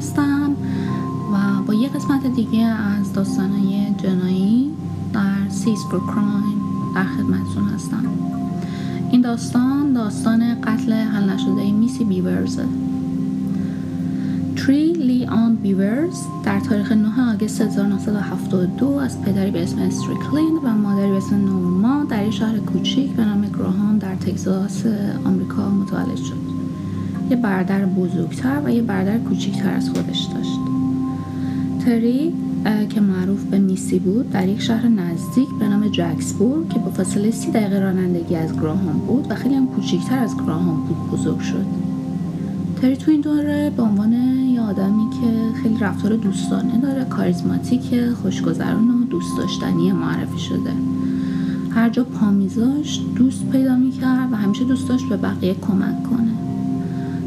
هستم و با یه قسمت دیگه از داستانهای جنایی در سیز فور کرایم در خدمتتون هستم. این داستان داستان قتل حل نشده میسی بیورزه تری لی آن بیورز در تاریخ 9 آگست 1972 از پدری به اسم استریکلین و مادری به اسم نورما در یک شهر کوچیک به نام گراهام در تگزاس آمریکا متولد شد. یه برادر بزرگتر و یه برادر کوچیکتر از خودش داشت. تری که معروف به میسی بود در یک شهر نزدیک به نام جکسبور که با فاصله سی دقیقه رانندگی از گراهام بود و خیلی هم کوچیکتر از گراهام بود بزرگ شد. تری تو این دوره به عنوان یه آدمی که خیلی رفتار دوستانه داره کاریزماتیک خوشگذران و دوست داشتنی معرفی شده. هر جا پا دوست پیدا می‌کرد و همیشه دوست داشت به بقیه کمک کنه.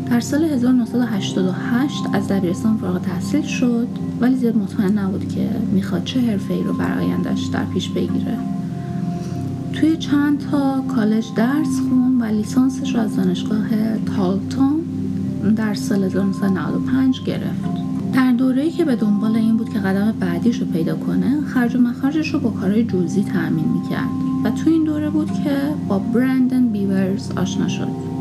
در سال 1988 از دبیرستان فارغ تحصیل شد ولی زیاد مطمئن نبود که می‌خواد چه حرفه ای رو برای آیندهش در پیش بگیره. توی چند تا کالج درس خون و لیسانسش رو از دانشگاه تالتون در سال 1995 گرفت. در دوره‌ای که به دنبال این بود که قدم بعدیش رو پیدا کنه خرج و مخارجش رو با کارهای جزئی تأمین می‌کرد. و تو این دوره بود که با برندن بیورز آشنا شد.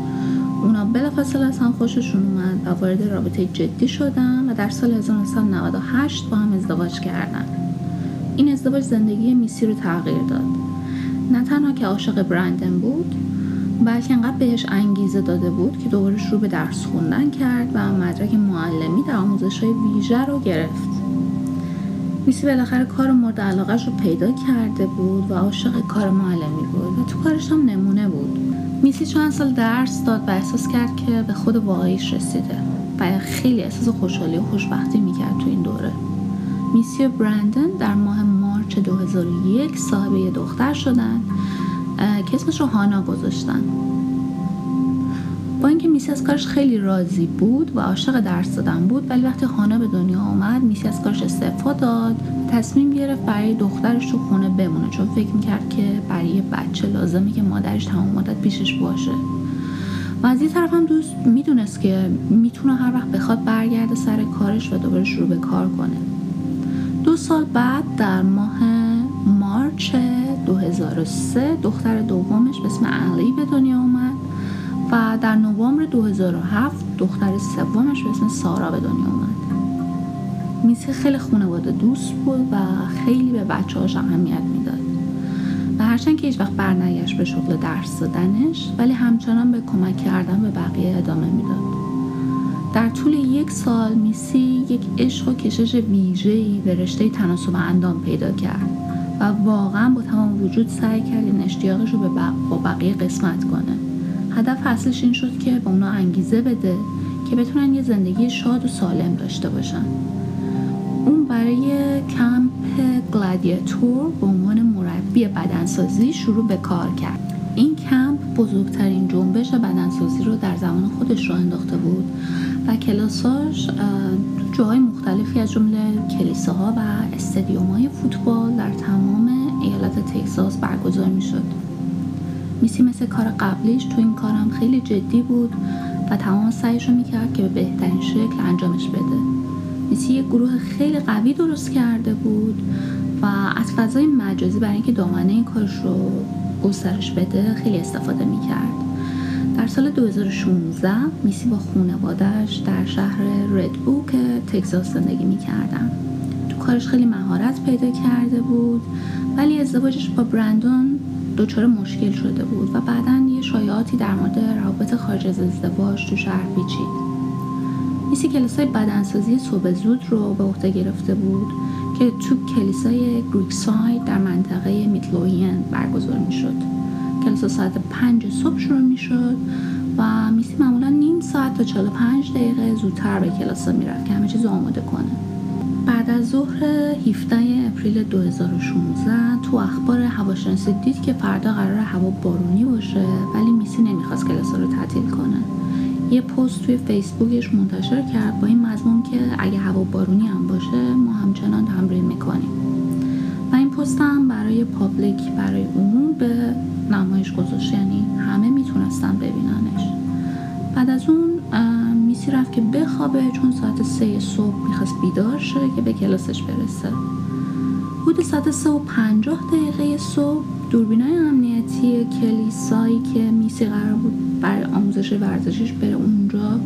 اونا بلافاصله از هم خوششون اومد و وارد رابطه جدی شدن و در سال 1998 با هم ازدواج کردن. این ازدواج زندگی میسی رو تغییر داد. نه تنها که عاشق برندن بود بلکه انقدر بهش انگیزه داده بود که دوباره شروع به درس خوندن کرد و مدرک معلمی در آموزش های ویژه رو گرفت. میسی بالاخره کار مورد علاقهش رو پیدا کرده بود و عاشق کار معلمی بود و تو کارش هم نمونه بود. میسی چند سال درس داد و احساس کرد که به خود واقعیش رسیده و خیلی احساس خوشحالی و خوشبختی می‌کرد تو این دوره. میسی و برندن در ماه مارچ 2001 صاحب دختر شدن که اسمش رو هانا گذاشتن. با اینکه میسی از کارش خیلی راضی بود و عاشق درس دادن بود ولی وقتی هانا به دنیا آمد میسی از کارش استعفا داد تصمیم گرفت برای دخترش تو خونه بمونه چون فکر می‌کرد که برای بچه لازمه که مادرش تمام مدت پیشش باشه. و از یه طرف هم دوست می‌دونست که می‌تونه هر وقت بخواد برگرده سر کارش و دوباره شروع به کار کنه. دو سال بعد در ماه مارچ 2003 دختر دومش به اسم علی به دنیا آمد. در نوامبر 2007 دختر سومش به اسم سارا به دنیا آمد میسی خیلی خانواده دوست بود و خیلی به بچه هاش اهمیت می‌داد. و هرچند که هیچ وقت برنگشت به شغل درس دادنش ولی همچنان به کمک کردن به بقیه ادامه می‌داد. در طول یک سال میسی یک عشق و کشش ویژه‌ای به رشته تناسب اندام پیدا کرد و واقعا با تمام وجود سعی کرد این اشتیاقش رو به بقیه قسمت کنه. هدف اصلش این شد که به اونا انگیزه بده که بتونن یه زندگی شاد و سالم داشته باشن. اون برای کمپ گلادیاتور به عنوان مربی بدنسازی شروع به کار کرد. این کمپ بزرگترین جنبش بدنسازی رو در زمان خودش رو انداخته بود و کلاساش جاهای مختلفی از جمله کلیساها و استادیوم های فوتبال در تمام ایالت تگزاس برگزار می شد میسی مثل کار قبلیش تو این کارم خیلی جدی بود و تمام سعیش رو می‌کرد که به بهترین شکل انجامش بده. میسی یک گروه خیلی قوی درست کرده بود و از فضای مجازی برای اینکه دامنه این کارش رو گسترش بده خیلی استفاده می‌کرد. در سال 2016 میسی با خونوادهش در شهر ردبوک تگزاس زندگی می‌کردن. تو کارش خیلی مهارت پیدا کرده بود ولی ازدواجش با برندون دچار مشکل شده بود و بعدا یه شایعاتی در مورد روابط خارج از ازدواج تو شهر پیچید. میسی کلیسای بدنسازی صبح زود رو به عهده گرفته بود که تو کلیسای گریکساید در منطقه میتلوین برگزار می‌شد. کلیسا ساعت پنج صبح شروع می‌شد و میسی معمولا نیم ساعت تا 45 دقیقه زودتر به کلاس می‌رفت که همه چیز آماده کنه. بعد از ظهر 17 April 2016 تو اخبار هواشناسی دید که فردا قراره هوا بارونی باشه ولی میسی نمی‌خواست کلاس رو تعطیل کنه. یه پست توی فیسبوکش منتشر کرد با این مضمون که اگه هوا بارونی هم باشه ما همچنان تمرین می‌کنیم. و این پست هم برای public برای عموم به نمایش گذاشت. یعنی همه می‌تونستن ببیننش. بعد از اون میسی رفت که بخوابه چون ساعت سه صبح می‌خواست بیدار شه که به کلاسش برسه. حدود ساعت سه و پنجاه دقیقه صبح دوربینای امنیتی کلیسایی که میسی قرار بود برای آموزش ورزشیش بره اونجا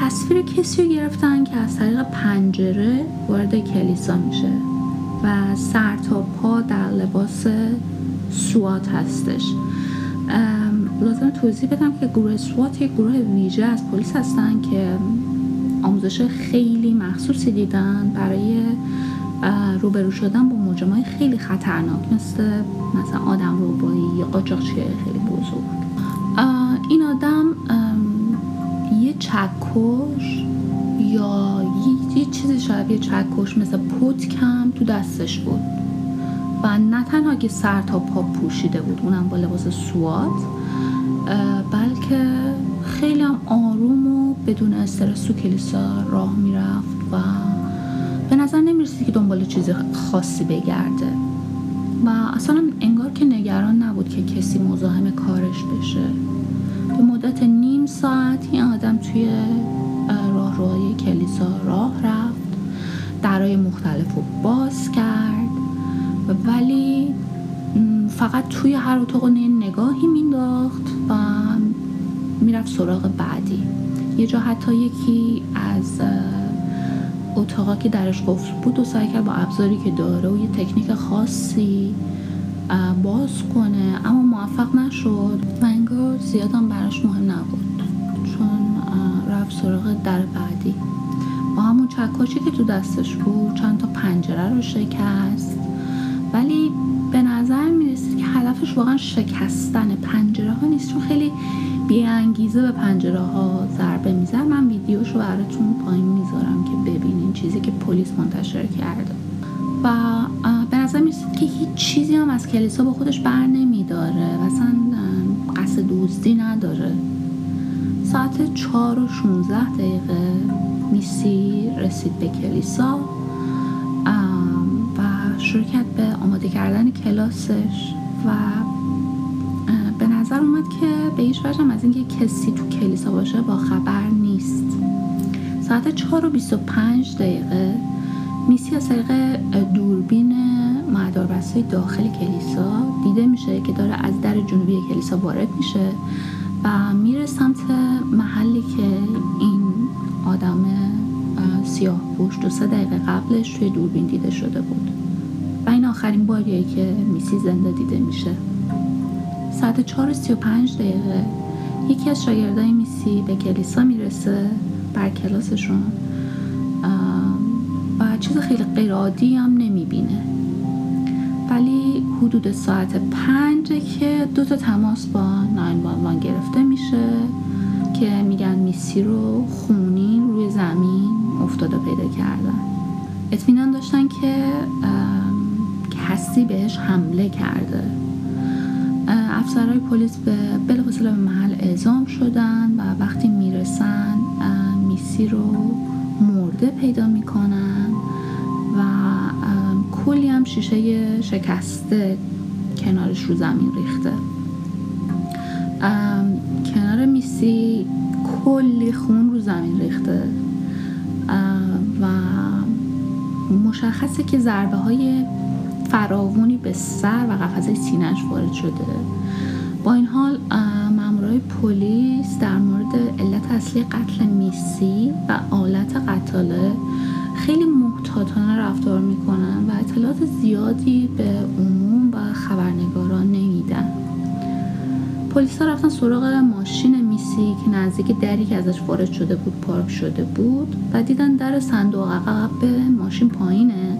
تصویر کسی رو گرفتن که از طریق پنجره وارد کلیسا میشه و سر تا پا در لباس سوات هستش. لازم توضیح بدم که گروه سوات یک گروه ویژه از پلیس هستن که آموزش خیلی مخصوصی دیدن برای روبرو شدن با مجرمای خیلی خطرناک مثل مثلا آدم روبایی یا قاچاقچی خیلی بزرگ. این آدم یه چکش یا یه چیزی شبیه چکش مثل پوتکم تو دستش بود. و نه تنها که سر تا پا پوشیده بود اونم با لباس سوات بلکه خیلی هم آروم و بدون استرس تو کلیسا راه می‌رفت و به نظر نمی‌رسید که دنبال چیز خاصی بگرده. و اصلا انگار که نگران نبود که کسی مزاحم کارش بشه. به مدت نیم ساعت این آدم توی راهروهای کلیسا راه رفت. درای مختلف رو باز کرد. ولی فقط توی هر اتاق نگاهی مینداخت و می‌رفت سراغ بعدی. یه جا حتی یکی از اتاقا که درش قفل بود و سعی کرد با ابزاری که داره و یه تکنیک خاصی باز کنه اما موفق نشد و انگار زیادم براش مهم نبود. چون رفت سراغ در بعدی. با همون چکاشی که تو دستش بود چند تا پنجره رو شکست. ولی به نظر می‌رسید که هدفش واقعا شکستن پنجره ها نیست چون خیلی انگیزه به پنجره ها ضربه میزن من ویدیوش رو براتون پایین می‌ذارم که ببینین چیزی که پلیس منتشر کرده. و به نظر می‌رسید که هیچ چیزی هم از کلیسا با خودش بر نمیداره و اصلا قصد دوستی نداره. ساعت چهار و 16 دقیقه میسی رسید به کلیسا و شروع کرد به آماده کردن کلاسش و به نظر اومد که به هیچ وجه از اینکه کسی تو کلیسا باشه با خبر نیست. ساعت 4 و 25 دقیقه میسی از طریق دوربین مداربسته داخل کلیسا دیده میشه که داره از در جنوبی کلیسا وارد میشه و میره سمت محلی که این آدم سیاه پوش دو سه دقیقه قبلش توی دوربین دیده شده بود. این آخرین باریه که میسی زنده دیده میشه. ساعت چهار سی و پنج دقیقه. یکی از شاگردای میسی به کلیسا می‌رسه بر کلاسشون. و چیز خیلی غیرعادی هم نمی‌بینه. ولی حدود ساعت پنج که دو تا تماس با 911 گرفته میشه که میگن میسی رو خونین روی زمین افتاده پیدا کردن. اطمینان داشتن که کسی بهش حمله کرده. افسرهای پلیس به بلافاصله به محل اعزام شدن و وقتی می‌رسن میسی رو مرده پیدا می‌کنن و کلی هم شیشه شکسته کنارش رو زمین ریخته. کنار میسی کلی خون رو زمین ریخته. و مشخصه که ضربه های فراوونی به سر و قفسه سینهش وارد شده. با این حال مامورای پلیس در مورد علت اصلی قتل میسی و آلت قتاله خیلی محتاطانه رفتار می‌کنن و اطلاعات زیادی به عموم و خبرنگاران نمیدن. پلیسا رفتن سراغ ماشین میسی که نزدیک دری که ازش وارد شده بود پارک شده بود و دیدن در صندوق عقب ماشین پایینه.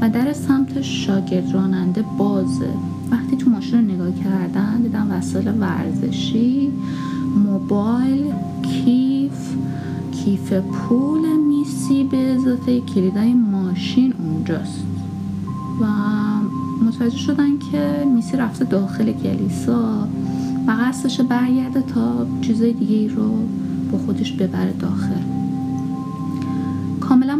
و در سمت شاگرد راننده بازه. وقتی تو ماشین رو نگاه کردن دیدم وسایل ورزشی موبایل کیف کیف پول میسی به اضافه کلیدای ماشین اونجاست. و متوجه شدن که میسی رفته داخل کلیسا و قصدش برگرده تا چیزای دیگه رو با خودش ببره داخل.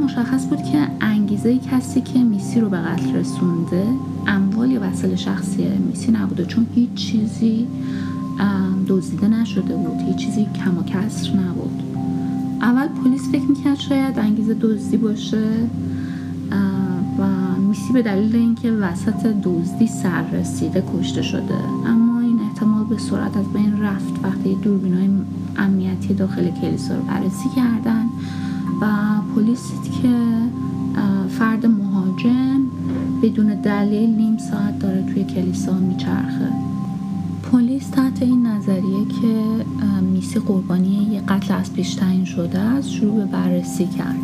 مشخص بود که انگیزه کسی که میسی رو به قتل رسونده اموال یا وسایل شخصی میسی نبوده چون هیچ چیزی دزدیده نشده بود هیچ چیزی کم و کسر نبود. اول پلیس فکر می‌کرد شاید انگیزه دزدی باشه و میسی به دلیل اینکه وسط دزدی سر رسیده کشته شده. اما این احتمال به سرعت از بین رفت. وقتی دوربین های امنیتی داخل کلیسا رو بررسی کردن و پلیس که فرد مهاجم بدون دلیل نیم ساعت داره توی کلیسا میچرخه. پلیس تحت این نظریه که میسی قربانی یه قتل از پیش تعیین شده است شروع به بررسی کرد.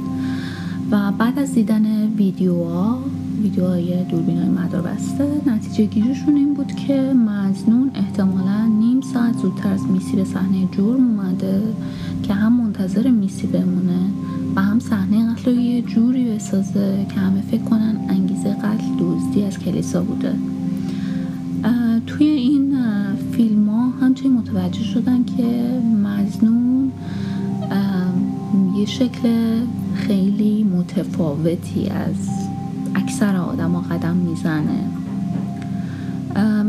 و بعد از دیدن ویدیوها ویدیوهای دوربین های مدار بسته نتیجه گیریشون این بود که مزنون احتمالا نیم ساعت زودتر از میسی به صحنه جرم اومده که هم منتظر میسی بمونه و هم صحنه قتل رو یه جوری بسازه که همه فکر کنن انگیزه قتل دزدی از کلیسا بوده. توی این فیلم ها همچنین متوجه شدن که مزنون یه شکل خیلی متفاوتی از اکثر آدم ها قدم می‌زنه.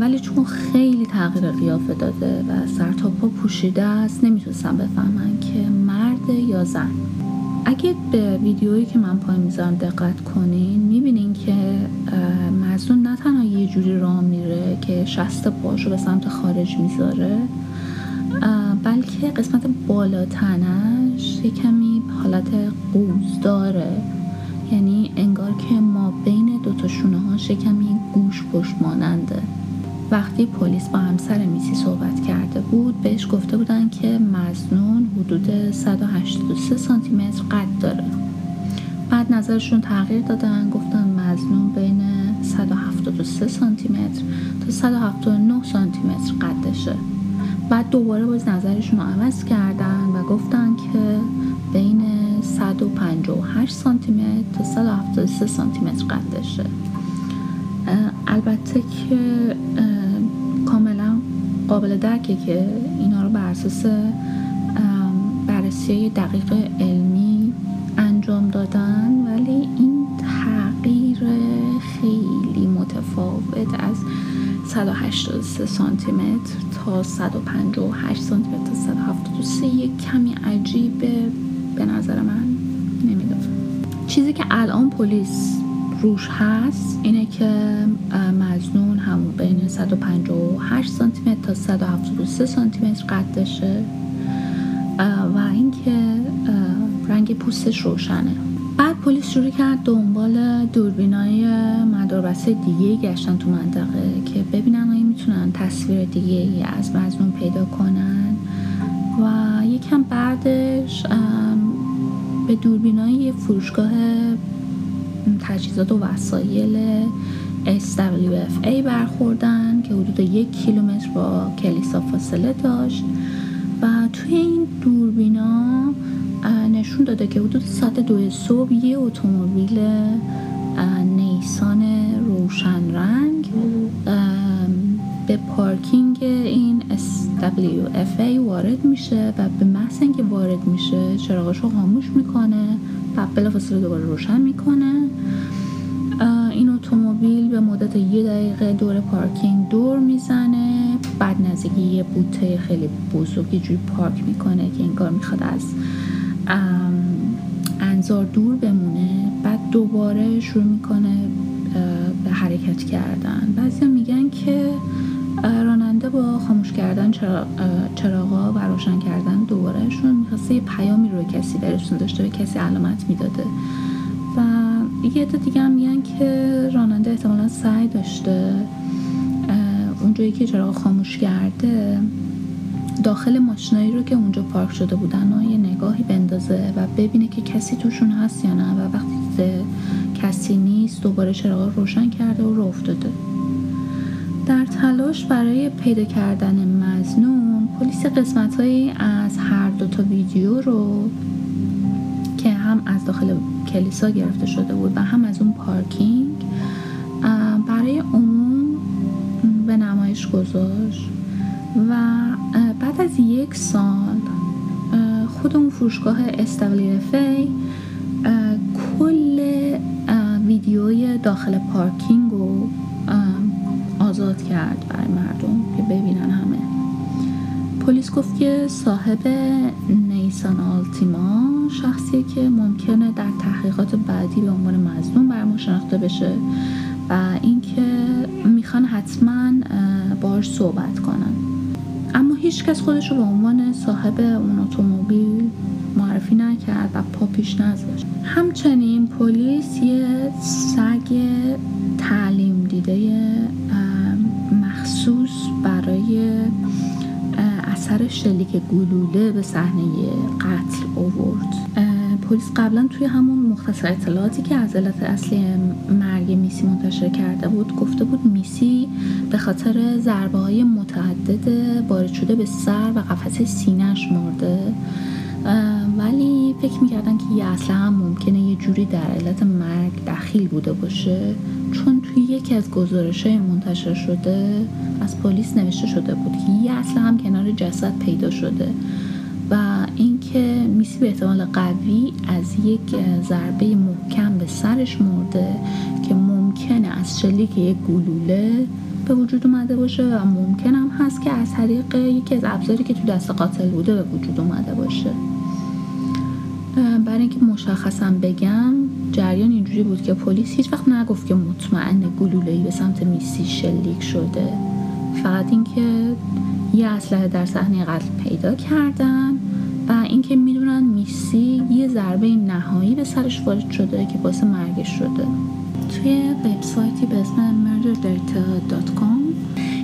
ولی چون خیلی تغییر قیافه داده و سر تا پا پوشیده است نمی‌تونستم بفهمن که مرد یا زن. اگه به ویدیویی که من پای می‌ذارم دقت کنین می‌بینین که مزنون نه تنها یه جوری راه میره که شست پاشو به سمت خارج می‌ذاره بلکه قسمت بالا تنش یه کمی حالت قوز داره. یعنی انگار که ما بین دوتا شونه ها کمی گوش پشت ماننده. وقتی پلیس با همسر میسی صحبت کرده بود بهش گفته بودن که مزنون حدود 183 سانتی متر قد داره. بعد نظرشون تغییر دادن گفتن مزنون بین 173 سانتی متر تا 179 سانتی متر قدشه. بعد دوباره باز نظرشون رو عوض کردن و گفتن که بین 158 سانتی متر تا 173 سانتی متر قدشه. البته که قابل درکه که اینا رو بر اساس بررسی دقیق علمی انجام دادن. ولی این تغییر خیلی متفاوت از 183 سانتی متر تا 158 سانتی متر تا 173 یک کمی عجیبه. به نظر من نمی‌دونم. چیزی که الان پلیس روش هست اینه که مزنون همون بین 158 سانتی متر تا 173 سانتی متر قد داشته و اینکه رنگ پوستش روشنه. بعد پلیس شروع کرد دنبال دوربینای مداربسته دیگه گشتن تو منطقه که ببینن آیا می‌تونن تصویر دیگه از مزنون پیدا کنن. و یکم بعدش به دوربینای فروشگاه تجهیزات و وسایل SWFA برخوردن که حدود یک کیلومتر با کلیسا فاصله داشت و توی این دوربینا نشون داده که حدود ساعت دو صبح یه اتومبیل نیسان روشن رنگ به پارکینگ این SWFA وارد میشه و به محض اینکه وارد میشه چراغاش رو خاموش می‌کنه و بلافاصله دوباره روشن می‌کنه. اتومبیل به مدت یه دقیقه دور پارکینگ دور می‌زنه. بعد نزدیک یه بوته خیلی بزرگی جوی پارک می‌کنه که انگار می‌خواد از انظار دور بمونه. بعد دوباره شروع می‌کنه به حرکت کردن. بعضی میگن که راننده با خاموش کردن چراغا و روشن کردن دوبارهشون می‌خواسته یه پیامی رو کسی برسون داشته به کسی علامت می‌داده. و یه عده دیگه هم که راننده احتمالا سعی داشته اونجایی که چراغ خاموش کرده داخل ماشینایی رو که اونجا پارک شده بودن و یه نگاهی بندازه و ببینه که کسی توشون هست یا نه و وقتی کسی نیست دوباره چراغ روشن کرده و رو افتاده. در تلاش برای پیدا کردن مزنون پلیس قسمت از هر دو تا ویدیو رو که هم از داخل کلیسا گرفته شده بود و هم از اون پارکینگ برای عموم به نمایش گذاشت. و بعد از یک سال خود اون فروشگاه استقلیل کل ویدیوی داخل پارکینگ رو آزاد کرد برای مردم که ببینن همه. پلیس گفت که صاحب نیسان آلتیما شخصیه که ممکنه در تحقیقات بعدی به عنوان مظلوم برمون شناخته بشه و اینکه می‌خوان حتما باش صحبت کنن. اما هیچکس خودش رو به عنوان صاحب اون اتومبیل معرفی نکرد و پا پیش نذاشت. همچنین پلیس یه سگ تعلیم دیده مخصوص اثر شلیک گلوله به صحنه قتل اوورد پلیس قبلا توی همون مختصر اطلاعاتی که از علت اصلی مرگ میسی منتشر کرده بود گفته بود میسی به خاطر ضربه های متعدد وارد شده به سر و قفسه سینهش مرده. ولی فکر می‌کردن که یه اصلا هم ممکنه یه جوری در علت مرگ دخیل بوده باشه چون توی یکی از گزارش های منتشر شده از پلیس نوشته شده بود که یه اصلا هم کنار جسد پیدا شده و اینکه میسی به احتمال قوی از یک ضربه محکم به سرش مرده که ممکنه از شلیک یک گلوله به وجود اومده باشه و ممکن هم هست که از طریق یکی از ابزاری که تو دست قاتل بوده به وجود اومده باشه. برای اینکه مشخصا بگم جریان اینجوری بود که پلیس هیچ وقت نگفت که مطمئن گلوله‌ای به سمت میسی شلیک شده. فقط اینکه یه اسلحه در صحنه قتل پیدا کردن و اینکه می‌دونن میسی یه ضربه نهایی به سرش وارد شده که باعث مرگش شده. توی وبسایتی به اسم murderdata.com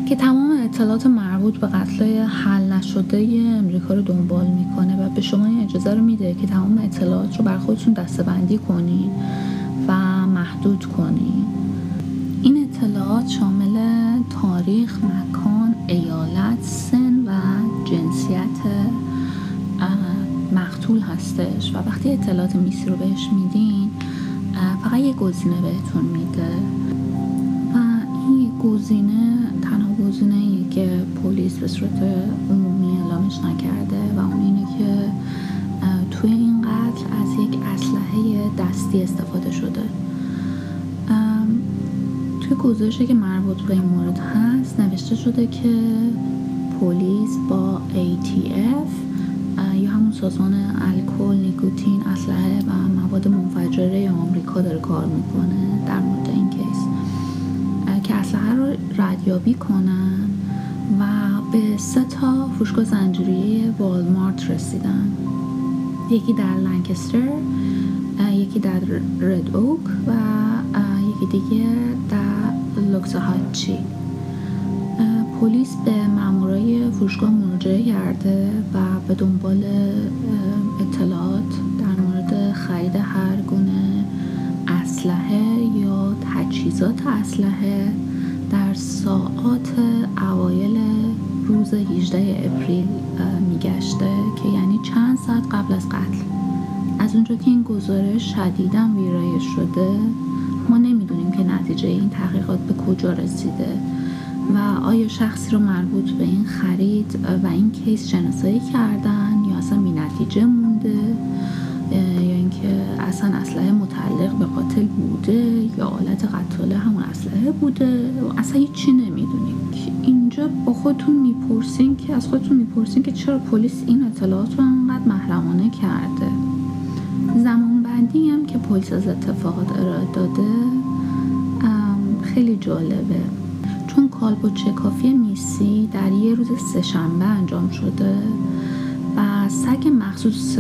که تمام اطلاعات مربوط به قتل حل نشده امریکا رو دنبال می‌کنه و به شما این اجازه رو میده که تمام اطلاعات رو بر خودتون دستبندی کنین و محدود کنین. این اطلاعات شامل تاریخ، مکان، ایالت، سن و جنسیت مقتول هستش و وقتی اطلاعات میسی رو بهش میدین فقط یه گزینه بهتون میده. گزینه تنها گزینه ای که پلیس به صورت عمومی اعلامش نکرده و اون اینه که توی این قتل از یک اسلحه دستی استفاده شده. توی گزارشی که مربوط به این مورد هست نوشته شده که پلیس با ATF یا همون سازمان الکل، نیکوتین، اسلحه و مواد منفجره آمریکا داره کار می‌کنه. در مورد اسلحه رو ردیابی کنن و به سه تا فروشگاه زنجیره والمارت رسیدن. یکی در لنکستر یکی در رد اوک و یکی دیگه در لوکسهاچی پلیس به مامورای فروشگاه مراجعه کرده و به دنبال اطلاعات در مورد خرید هر گونه اسلحه یا تجهیزات اسلحه در ساعات اوایل روز 18 اپریل میگشته که یعنی چند ساعت قبل از قتل. از اونجا که این گزارش شدیدا ویرایش شده ما نمی‌دونیم که نتیجه این تحقیقات به کجا رسیده و آیا شخصی رو مربوط به این خرید و این کیس شناسایی کردن یا اصلا بی نتیجه مونده؟ اینکه اصلا اسلحه متعلق به قاتل بوده یا آلت قتاله همون اسلحه بوده. و اصلا چی نمی‌دونیم. اینجا با خودتون می‌پرسین که از خودتون می‌پرسین که چرا پلیس این اطلاعات رو انقدر محرمانه کرده. زمان بندی هم که پلیس از اتفاقات ارائه داده خیلی جالبه. چون کالبد شکافی میسی در یه روز سهشنبه انجام شده سگ مخصوص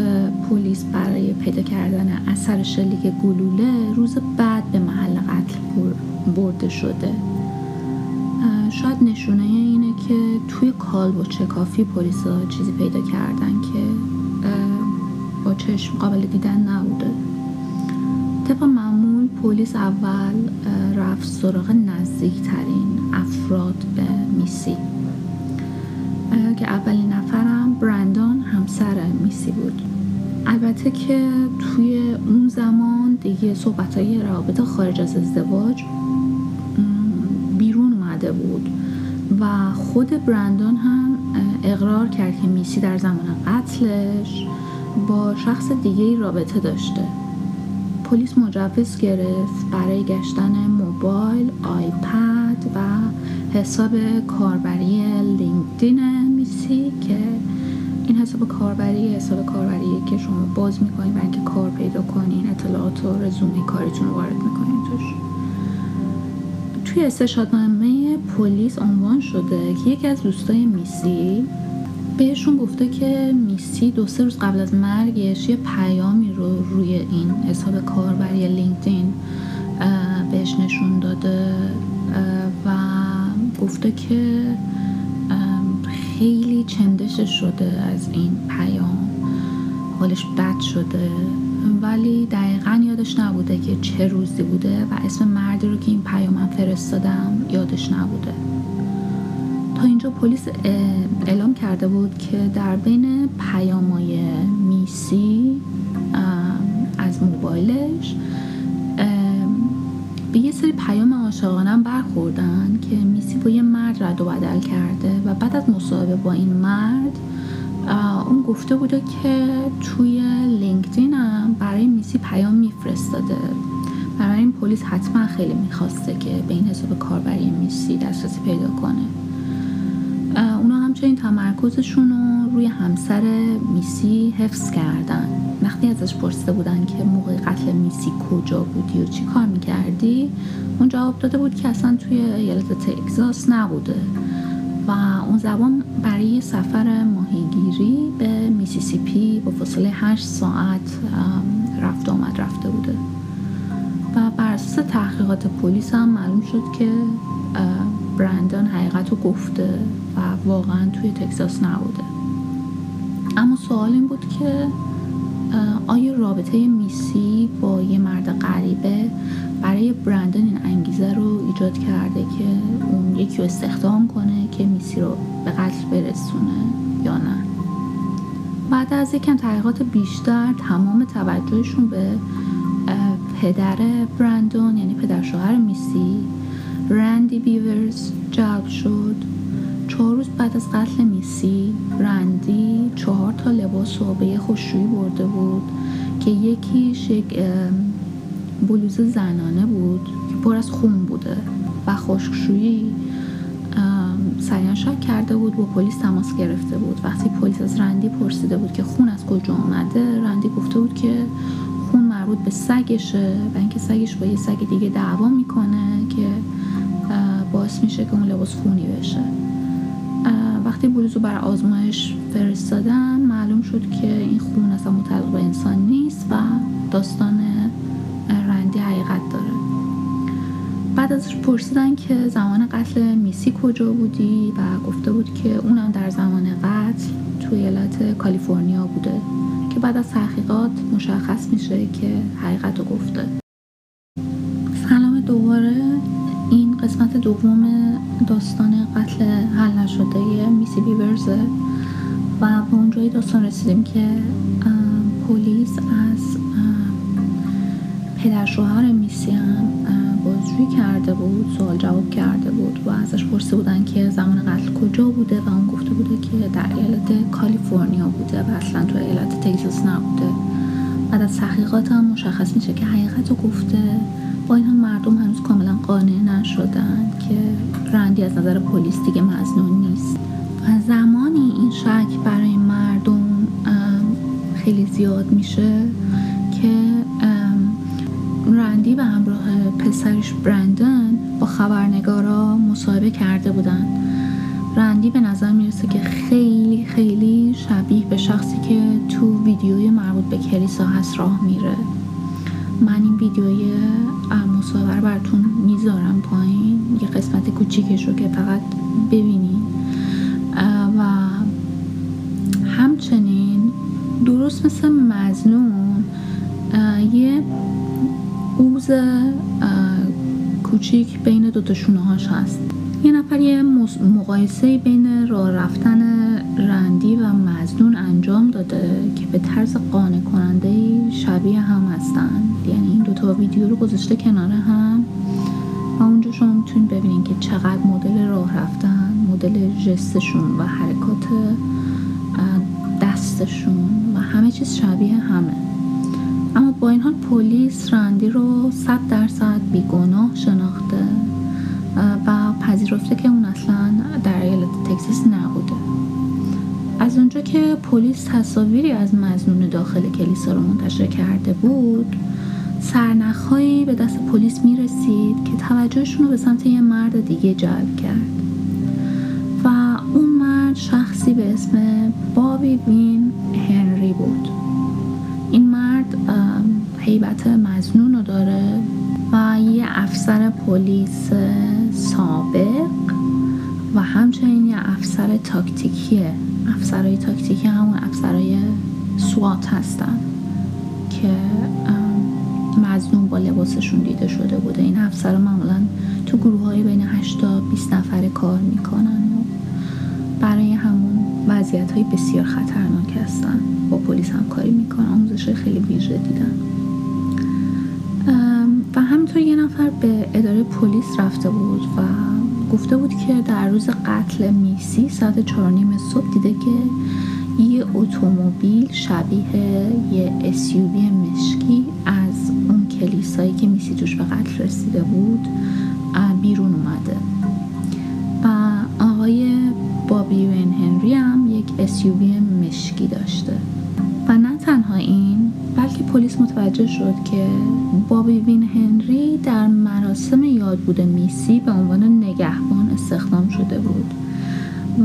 پلیس برای پیدا کردن اثر شلیک گلوله روز بعد به محل قتل برده شده. شاید نشونه اینه که توی کالبد شکافی پلیس ها چیزی پیدا کردن که با چشم قابل دیدن نبوده. طبق معمول پلیس اول رفت سراغ نزدیکترین افراد به میسی. که اولین نفرم برندان همسر میسی بود؟ البته که توی اون زمان دیگه صحبت های روابط خارج از ازدواج بیرون اومده بود و خود برندان هم اقرار کرد که میسی در زمان قتلش با شخص دیگه رابطه داشته. پلیس مجوز گرفت برای گشتن موبایل، آیپد و حساب کاربری لینکدین میسی که این حساب کاربری حساب کاربری که شما باز می‌کنید برای اینکه کار پیدا کنین اطلاعات و رزومه کاریتون رو وارد می‌کنین توش. توی استشهادنامه پلیس عنوان شده که یکی از دوستای میسی بهشون گفته که میسی دو سه روز قبل از مرگش یه پیامی رو روی این حساب کاربری لینکدین بهش نشون داده و گفته که خیلی چندشش شده از این پیام. حالش بد شده. ولی دقیقا یادش نبوده که چه روزی بوده و اسم مردی رو که این پیام من فرستادم یادش نبوده. تا اینجا پلیس اعلام کرده بود که در بین پیامای میسی از موبایلش به یه سری پیام عاشقانه برخوردن که میسی با یه مرد رد و بدل کرده و بعد از مصاحبه با این مرد اون گفته بوده که توی لینکدینم برای میسی پیام میفرستاده. برای این پلیس حتما خیلی می‌خواسته که به این حساب کاربری میسی دسترسی پیدا کنه. همچنین تمرکزشون رو روی همسر میسی حفظ کردن. وقتی ازش پرسیده بودن که موقع قتل میسی کجا بودی و چی کار می‌کردی اون جواب داده بود که اصلا توی ایالت تگزاس نبوده. و اون زبان برای سفر ماهیگیری به میسیسیپی با فاصله 8 ساعت رفت آمد رفته بوده. و بر اساس تحقیقات پلیس هم معلوم شد که برندان حقیقت رو گفته و واقعا توی تکساس نبوده. اما سوال این بود که آیا رابطه میسی با یه مرد غریبه برای برندن این انگیزه رو ایجاد کرده که اون یکی رو استخدام کنه که میسی رو به قتل برسونه یا نه؟ بعد از یکم تحقیقات بیشتر تمام توجهشون به پدر برندون یعنی پدر شوهر میسی رندی بیورز جلب شد. چهار روز بعد از قتل میسی رندی چهار تا لباس و به یه برده بود که یکیش یک بلوز زنانه بود که پر از خون بوده و خشکشویی سریعا شک کرده بود با پلیس تماس گرفته بود. وقتی پلیس از رندی پرسیده بود که خون از کجا آمده رندی گفته بود که خون مربوط به سگشه و اینکه سگش با یه سگ دیگه دعوا می‌کنه که باعث میشه که اون لباس خونی بشه. وقتی بلوز رو برای آزمایش فرستادن معلوم شد که این خون اصلا متعلق به انسان نیست و داستان رندی حقیقت داره. بعد ازش پرسیدن که زمان قتل میسی کجا بودی و گفته بود که اونم در زمان قتل توی ایالت کالیفرنیا بوده که بعد از تحقیقات مشخص میشه که حقیقت رو گفته. دوم داستان قتل حل نشده میسی بیورزه و به اونجایی داستان رسیدیم که پلیس از پدر شوهر میسی هم بازجویی کرده بود سوال جواب کرده بود و ازش پرسیده بودن که زمان قتل کجا بوده و اون گفته بوده که در ایالت کالیفرنیا بوده و اصلا تو ایالت تگزاس نبوده. بعد از تحقیقات هم مشخص میشه که حقیقت گفته با این هم مردم هنوز کاملا قانع نشدن که رندی از نظر پلیس دیگه مزنون نیست. و زمانی این شک برای مردم خیلی زیاد میشه که رندی به همراه پسرش برندن با خبرنگارا مصاحبه کرده بودن. رندی به نظر می‌رسه که خیلی خیلی شبیه به شخصی که تو ویدیوی مربوط به کلیسا هست راه میره. من این ویدیوی مصاحبه رو براتون می‌ذارم پایین. یه قسمت کوچیکش رو که فقط ببینین. و همچنین درست مثل مزنون یه اوز کوچیک بین دوتا شونه هاش هست. یه نفر یه مقایسه بین راه رفتن رندی و مزنون انجام داده که به طرز قانع کننده شبیه هم هستن. یعنی این دوتا ویدیو رو گذاشته کنار هم. و اونجا شما می‌تونید ببینید که چقدر مدل راه رفتن مدل جستشون و حرکات دستشون و همه چیز شبیه همه. اما با این حال پلیس رندی رو صد درصد بیگناه شناخته و پذیرفته که اون اصلا در ایالت تکساس نبوده. از اونجا که پلیس تصاویری از مزنون داخل کلیسا رو منتشر کرده بود سرنخهایی به دست پلیس می‌رسید که توجهشون رو به سمت یه مرد دیگه جلب کرد. و اون مرد شخصی به اسم بابی وین هنری بود. این مرد حیبت مزنون رو داره و یه افسر پلیس سابق و همچنین یه افسر تاکتیکیه. افسرهای تاکتیکی همون افسرهای سوات هستن که مزنون با لباسشون دیده شده بوده. این افسر معمولا تو گروه های بین 8 تا 20 نفره کار می‌کنن و برای همون وضعیت های بسیار خطرناک هستن. با پلیس هم کاری می‌کنن آموزش خیلی ویژه دیدن. و همینطور یه نفر به اداره پلیس رفته بود و گفته بود که در روز قتل میسی ساعت چهار نیم صبح دیده که یه اتومبیل شبیه یه اسیوبی مشکی از اون کلیسایی که میسی توش به قتل رسیده بود بیرون اومده. و آقای بابی وین هنری هم یک اسیوبی مشکی داشته. تنها این بلکه پلیس متوجه شد که بابی وین هنری در مراسم یادبود میسی به عنوان نگهبان استخدام شده بود.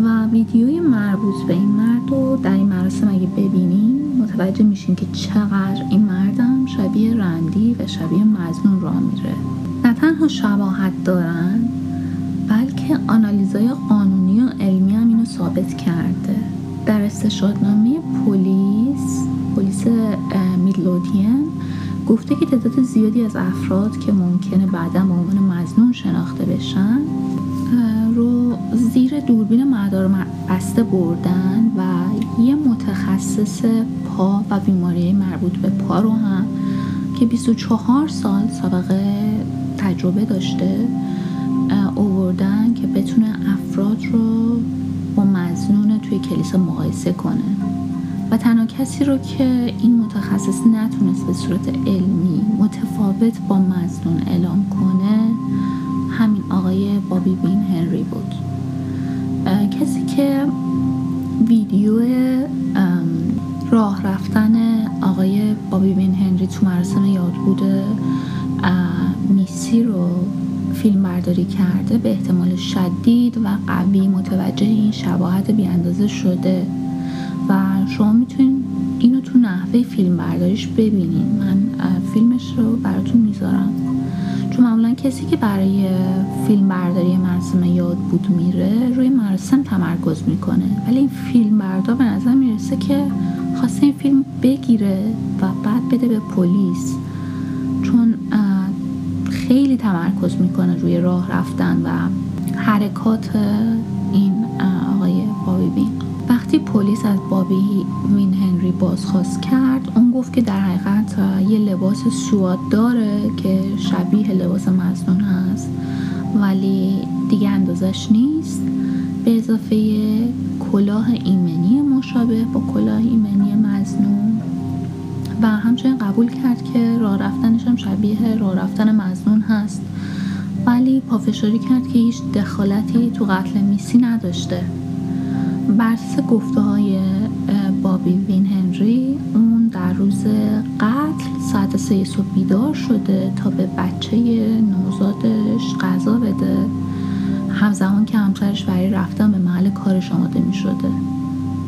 و ویدیوی مربوط به این مرد رو در این مراسم اگه ببینیم متوجه میشین که چقدر این مردم شبیه رندی و شبیه مزنون را میره. نه تنها شباهت دارن بلکه آنالیزای قانونی و علمی هم اینو ثابت کرده. در استشهادنامه پلیس پلیس میدلودین. گفته که تعداد زیادی از افراد که ممکنه بعدا به عنوان مزنون شناخته بشن رو زیر دوربین مدار بسته بردن و یه متخصص پا و بیماری مربوط به پا رو هم که 24 سال سابقه تجربه داشته اووردن که بتونه افراد رو با مزنون توی کلیسا مقایسه کنه. و تنها کسی رو که این متخصص نتونست به صورت علمی متفاوت با مزنون اعلام کنه همین آقای بابی بین هنری بود. کسی که ویدیو راه رفتن آقای بابی بین هنری تو مراسم یادبود میسی رو فیلم برداری کرده به احتمال شدید و قوی متوجه این شباهت بیاندازه شده. و شما می‌تونید اینو تو نحوه فیلم برداریش ببینید من فیلمش رو براتون می‌ذارم. چون معمولا کسی که برای فیلم برداری مراسم یاد بود میره روی مراسم تمرکز می‌کنه. ولی این فیلم بردار به نظر می‌رسه که خواسته این فیلم بگیره و بعد بده به پلیس. چون خیلی تمرکز می‌کنه روی راه رفتن و حرکات این پلیس از بابی وین هنری بازخواست کرد. اون گفت که در حقیقت یه لباس سواد داره که شبیه لباس مزنون هست ولی دیگه اندازش نیست. به اضافه کلاه ایمنی مشابه با کلاه ایمنی مزنون. و همچنین قبول کرد که راه رفتنش هم شبیه راه رفتن مزنون هست. ولی پافشاری کرد که هیچ دخالتی تو قتل میسی نداشته. بر گفته های بابی وین هنری اون در روز قتل ساعت سه صبح بیدار شده تا به بچه نوزادش غذا بده. همزمان که همسرش برای رفتن به محل کارش آماده می شده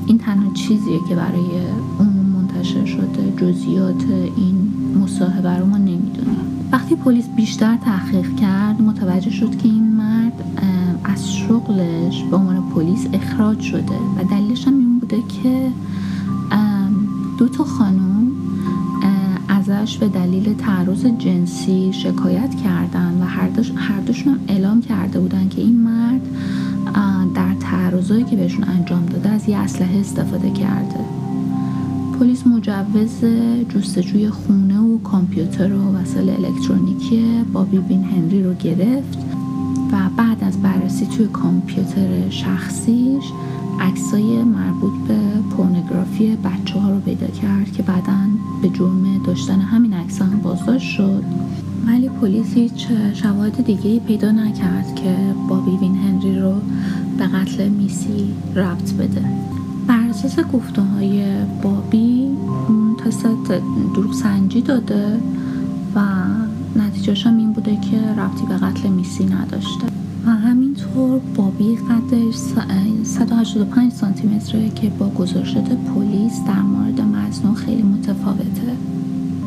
این تنها چیزیه که برای اون منتشر شده. جزئیات این مصاحبه رو ما نمی‌دونیم. وقتی پلیس بیشتر تحقیق کرد متوجه شد که این مرد از شغلش به عنوان پلیس اخراج شده و دلیلش هم این بوده که دو تا خانم ازش به دلیل تعرض جنسی شکایت کردن و هر, دوشون هم اعلام کرده بودن که این مرد در تعرضایی که بهشون انجام داده از یه اسلحه استفاده کرده. پلیس مجوز جستجوی خونه و کامپیوتر و وسایل الکترونیکی بابی بین هنری رو گرفت. و بعد از بررسی توی کامپیوتر شخصیش عکسای مربوط به پورنوگرافی بچه ها رو پیدا کرد که بعدا به جرم داشتن همین عکس هم بازداشت شد. ولی پلیس هیچ شواهد دیگه پیدا نکرد که بابی وین هنری رو به قتل میسی ربط بده. بر اساس گفته های بابی تست دروغ سنجی داده و نتیجهش هم این بوده که ربطی به قتل میسی نداشته. و همینطور بابی قدش 185 سانتی متره که با گزارشات پلیس در مورد مزنون خیلی متفاوته.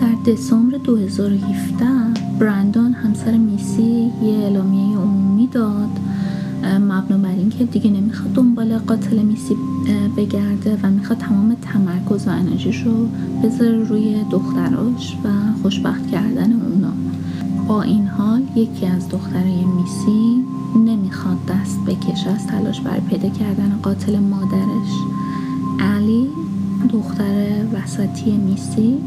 در دسامبر 2017 برندان همسر میسی یه اعلامیه عمومی داد. مبنا بر اینکه دیگه نمی‌خواد دنبال قاتل میسی بگرده و می‌خواد تمام تمرکز و انرژیش رو بذاره روی دختراش و خوشبخت کردن اونا. با این حال یکی از دخترای میسی نمی‌خواد دست بکشه از تلاش برای پیدا کردن قاتل مادرش. علی دختر وسطی میسی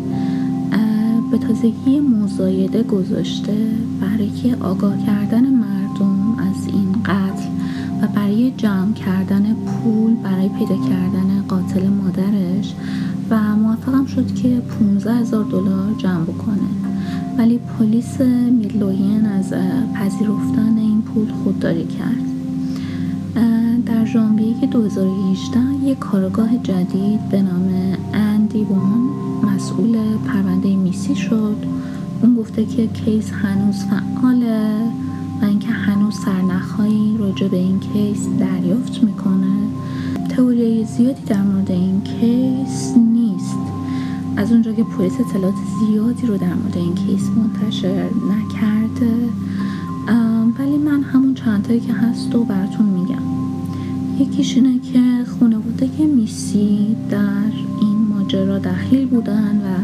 به تازگی مزایده گذاشته برای که آگاه کردن مردم از این قتل و برای جمع کردن پول برای پیدا کردن قاتل مادرش و موفقم شد که 15 هزار دلار جمع بکنه. ولی پلیس میدلوین از پذیرفتن این پول خودداری کرد. در ژانویه 2018 یک کارآگاه جدید به نام اندی وان مسئول پرونده میسی شد. اون گفته که case هنوز فعاله و اینکه هنوز سرنخهایی راجع به این case دریافت می‌کنه. تئوری زیادی در مورد این case نیست. از اونجا که پلیس اطلاعات زیادی رو در مورد این کیس منتشر نکرده. ولی من همون چندتایی که هست و براتون میگم. یکیش اینه که خانواده که میسی در این ماجرا دخیل بودن و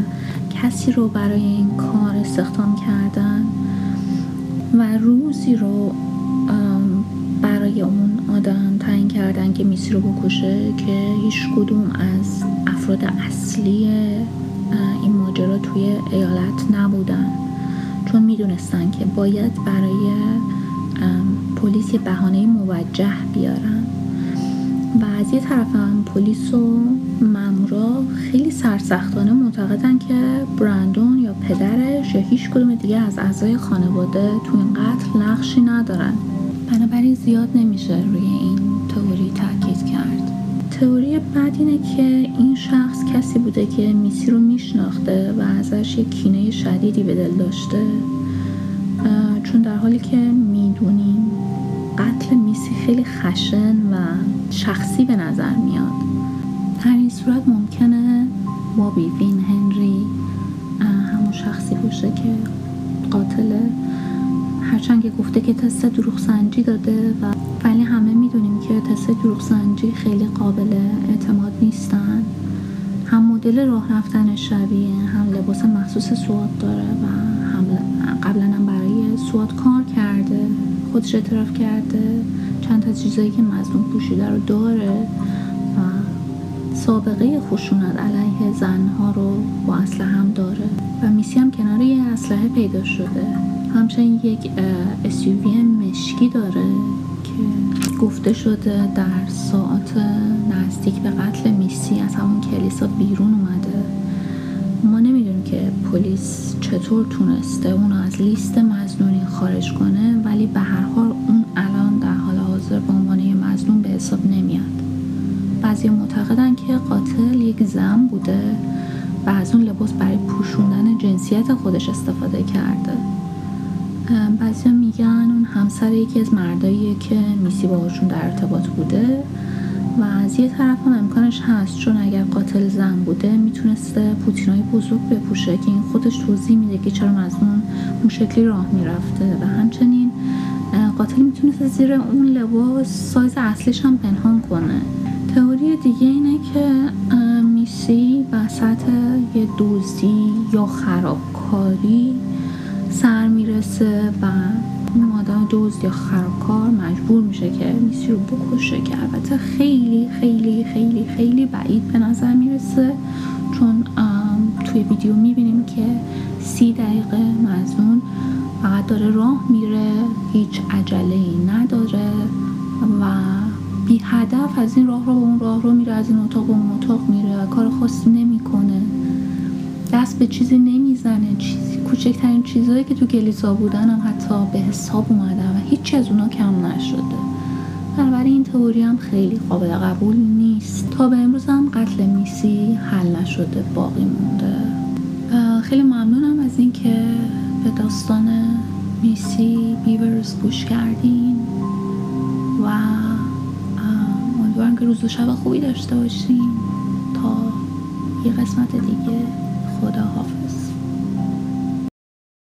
کسی رو برای این کار استخدام کردن و روزی رو برای اون آدم تعیین کردن که میسی رو بکشه که هیچ کدوم از افراد اصلی توی ایالت نبودن. چون می‌دونستن که باید برای پلیس یه بهانه موجه بیارن. و از یه طرف هم پلیس و مامورا خیلی سرسختانه معتقدن که برندون یا پدرش یا هیچ کدوم دیگه از اعضای خانواده تو این قتل نقشی ندارن. بنابراین زیاد نمیشه روی این تئوری تاکید کرد. تئوری بعد اینه که این شخص کسی بوده که میسی رو میشناخته و ازش یک کینه شدیدی به دل داشته چون در حالی که می‌دونیم قتل میسی خیلی خشن و شخصی به نظر میاد. در این صورت ممکنه بابی وین هنری همون شخصی باشه که قاتله هرچند که گفته که تست دروغ سنجی داده و ولی همه می‌دونیم که تست دروغ سنجی خیلی قابل اعتماد نیستن. هم مدل راه رفتن شبیه هم لباس مخصوص سواد داره و هم قبلا هم برای سواد کار کرده خودش اعتراف کرده. چند تا چیزایی که مظلوم پوشیده رو داره و سابقه خشونت علیه زنها رو با اسلحه هم داره. و میسی هم کنار یه اسلحه پیدا شده. همچنین یک SUV مشکی داره. گفته شده در ساعت نزدیک به قتل میسی از همون کلیسا بیرون اومده. ما نمی‌دونیم که پلیس چطور تونسته اونو از لیست مزنونی خارج کنه ولی به هر حال اون الان در حال حاضر به عنوان مزنون به حساب نمیاد. بعضی معتقدن که قاتل یک زن بوده و از اون لباس برای پوشوندن جنسیت خودش استفاده کرده. بعضی میگن اون همسر یکی از مرداییه که میسی باهاشون در ارتباط بوده و از یه طرف هم امکانش هست چون اگر قاتل زن بوده می‌تونسته پوتینای بزرگ بپوشه که این خودش توضیح میده که چرا مزنون اون شکلی راه می‌رفته و همچنین قاتل می‌تونسته زیر اون لباس سایز اصلیش هم پنهان کنه. تئوری دیگه اینه که میسی وسط یه دوزی یا خرابکاری سر می‌رسه و اون آدم دوز یا خرابکار مجبور میشه که میسی رو بکشه که البته خیلی خیلی خیلی خیلی بعید به نظر می‌رسه. چون توی ویدیو می‌بینیم که سی دقیقه مزنون فقط داره راه میره هیچ عجله ای نداره و بی هدف از این راه رو به اون راه رو میره از این اتاق به اون اتاق میره کار خاصی نمی‌کنه. دست به چیزی نمی‌زنه چیزی کوچکترین چیزهایی که تو کلیسا بودن هم حتی به حساب اومدن و هیچی از اونا کم نشده. بنابراین این تئوری هم خیلی قابل قبول نیست. تا به امروز هم قتل میسی حل نشده باقی مونده. خیلی ممنونم از اینکه به داستان میسی بیورز گوش کردین و امیدوارم که روز و شب خوبی داشته باشین. تا یه قسمت دیگه خدا حافظ